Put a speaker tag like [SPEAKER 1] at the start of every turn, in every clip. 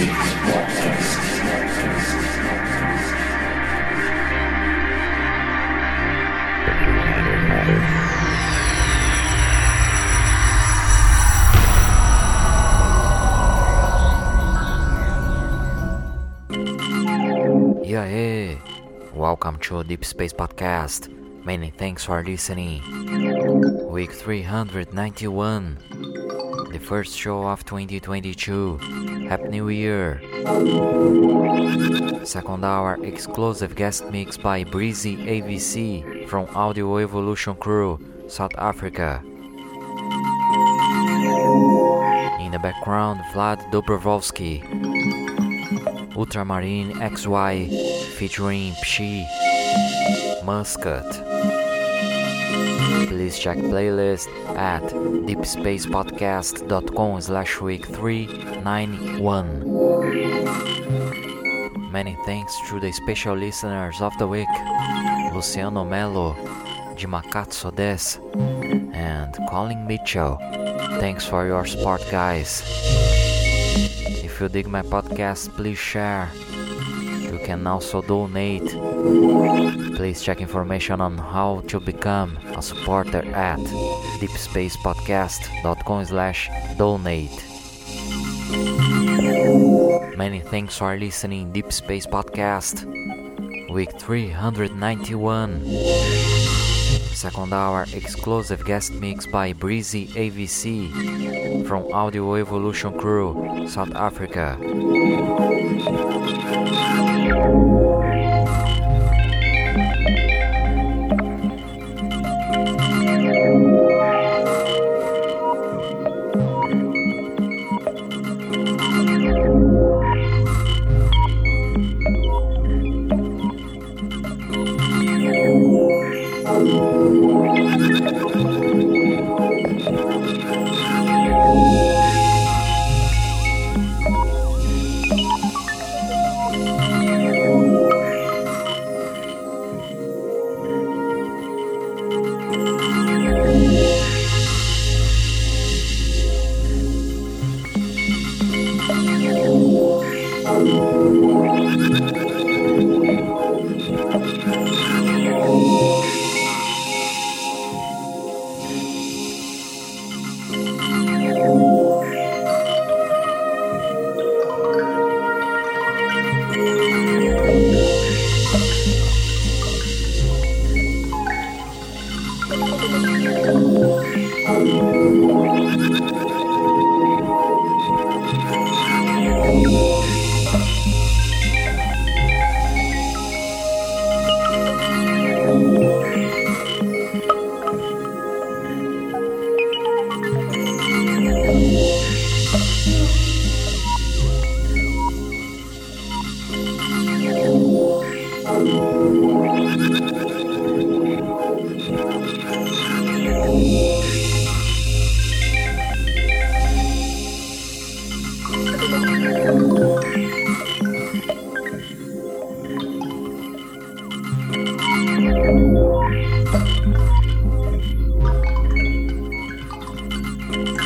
[SPEAKER 1] E aí, welcome to Deep Space Podcast. Many thanks for listening. Week 391, the first show of 2022. Happy New Year! Second hour exclusive guest mix by Breezy AVC from Audio Evolution Crew, South Africa. In the background, Vlad Dobrovolsky. Ultramarine XY featuring Pshi Muscat. Please check playlist at deepspacepodcast.com slash week 391. Many thanks to the special listeners of the week, Luciano Melo, de Makatsu Des, and Colin Mitchell. Thanks for your support, guys. If you dig my podcast, please share. Can also donate. Please check information on how to become a supporter at deepspacepodcast.com slash donate. Many thanks for listening Deep Space Podcast. Week 391. Second hour exclusive guest mix by Breezy AVC from Audio Evolution Crew, South Africa.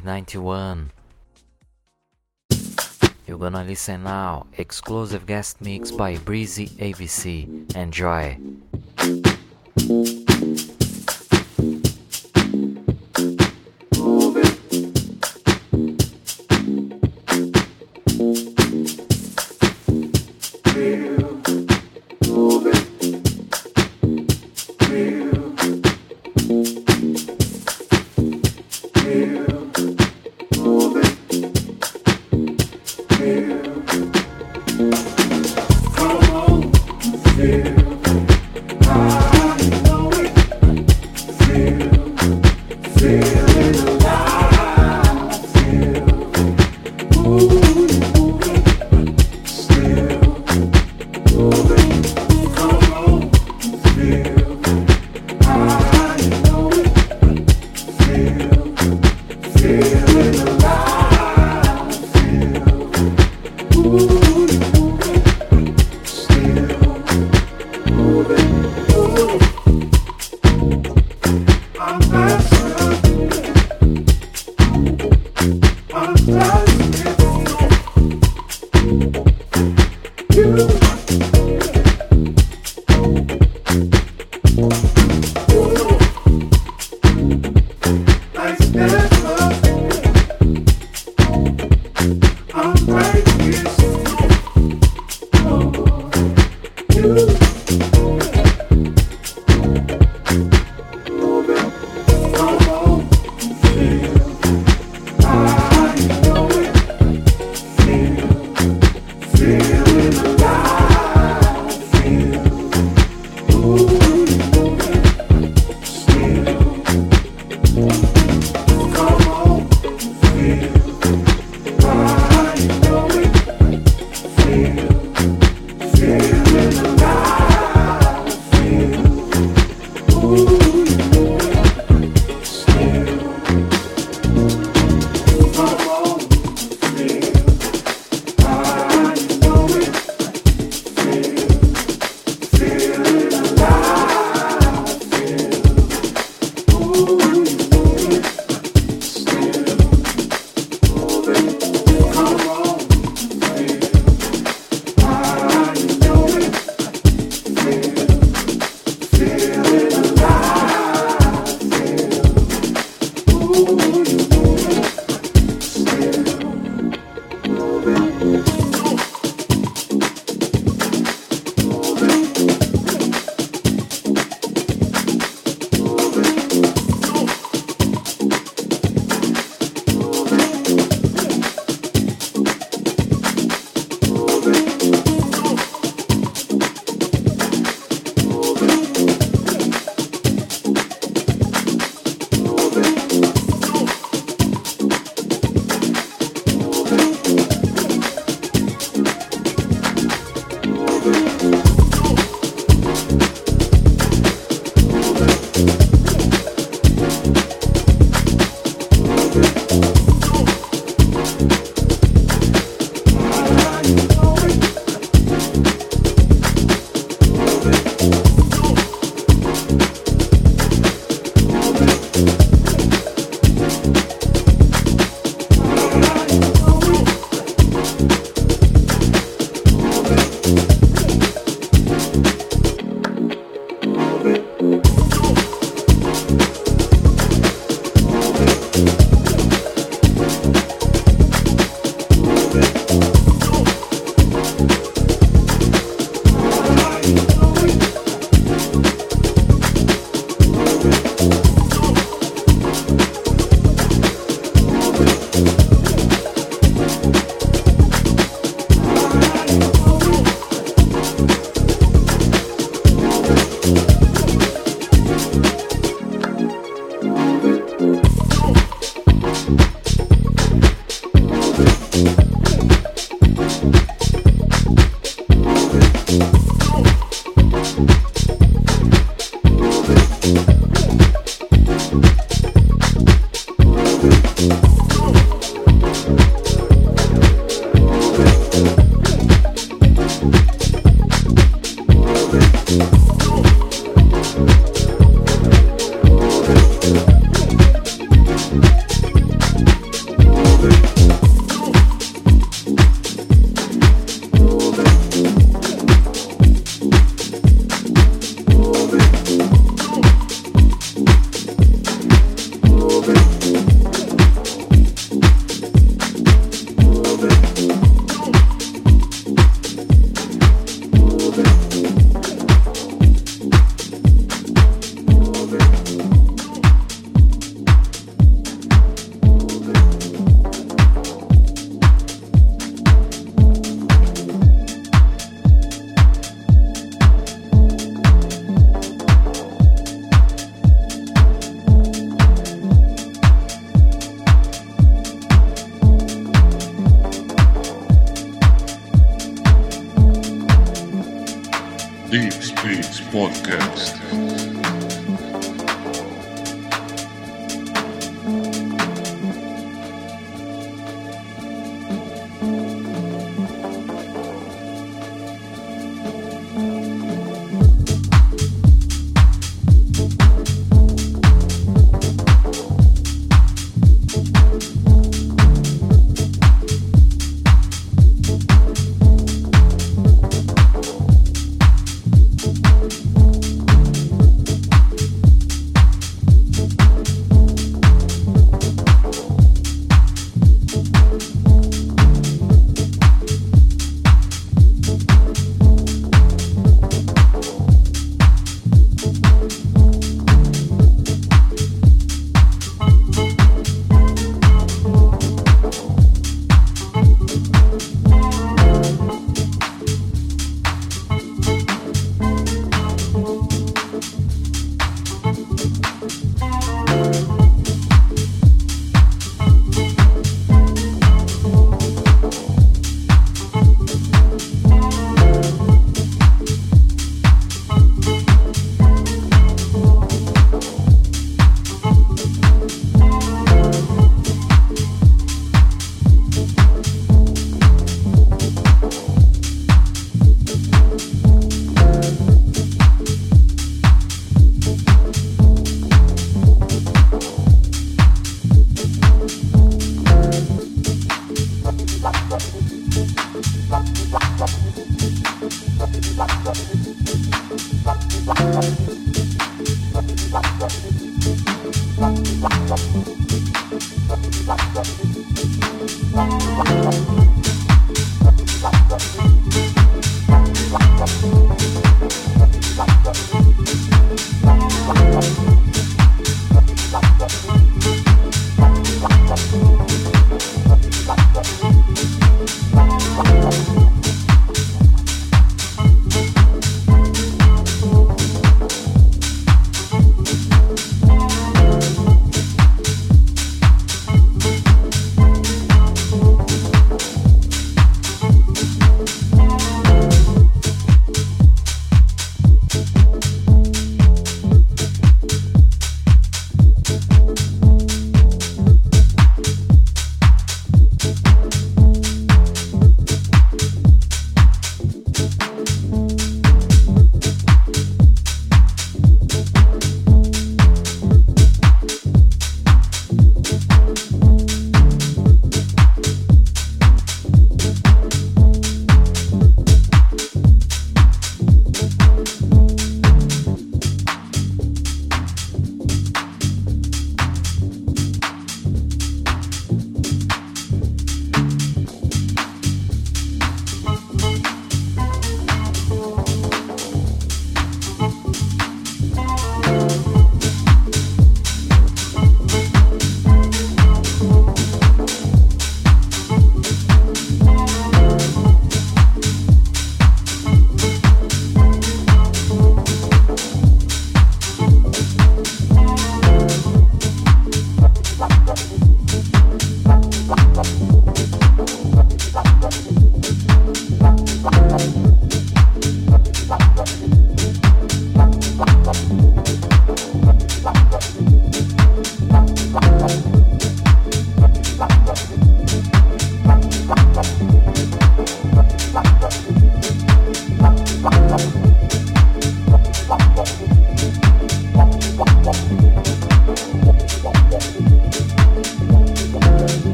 [SPEAKER 1] 391. You're gonna listen now, exclusive guest mix by Breezy AVC. Enjoy.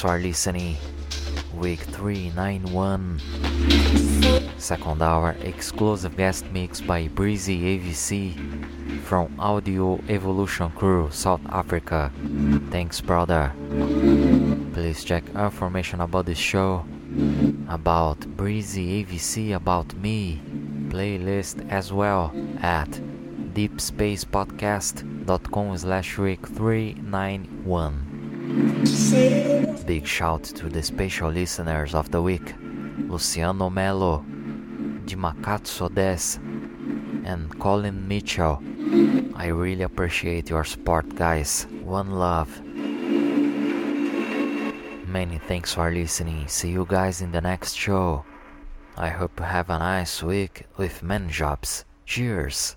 [SPEAKER 1] Thanks listening. Week 391. Second hour exclusive guest mix by Breezy AVC from Audio Evolution Crew, South Africa. Thanks, brother. Please check information about the show, about Breezy AVC, about me, playlist as well at deepspacepodcast.com slash week 391. Big shout to the special listeners of the week, Luciano Melo, de Makatsu Des, and Colin Mitchell. I really appreciate your support, guys. One love. Many thanks for listening. See you guys in the next show. I hope you have a nice week with many jobs. Cheers.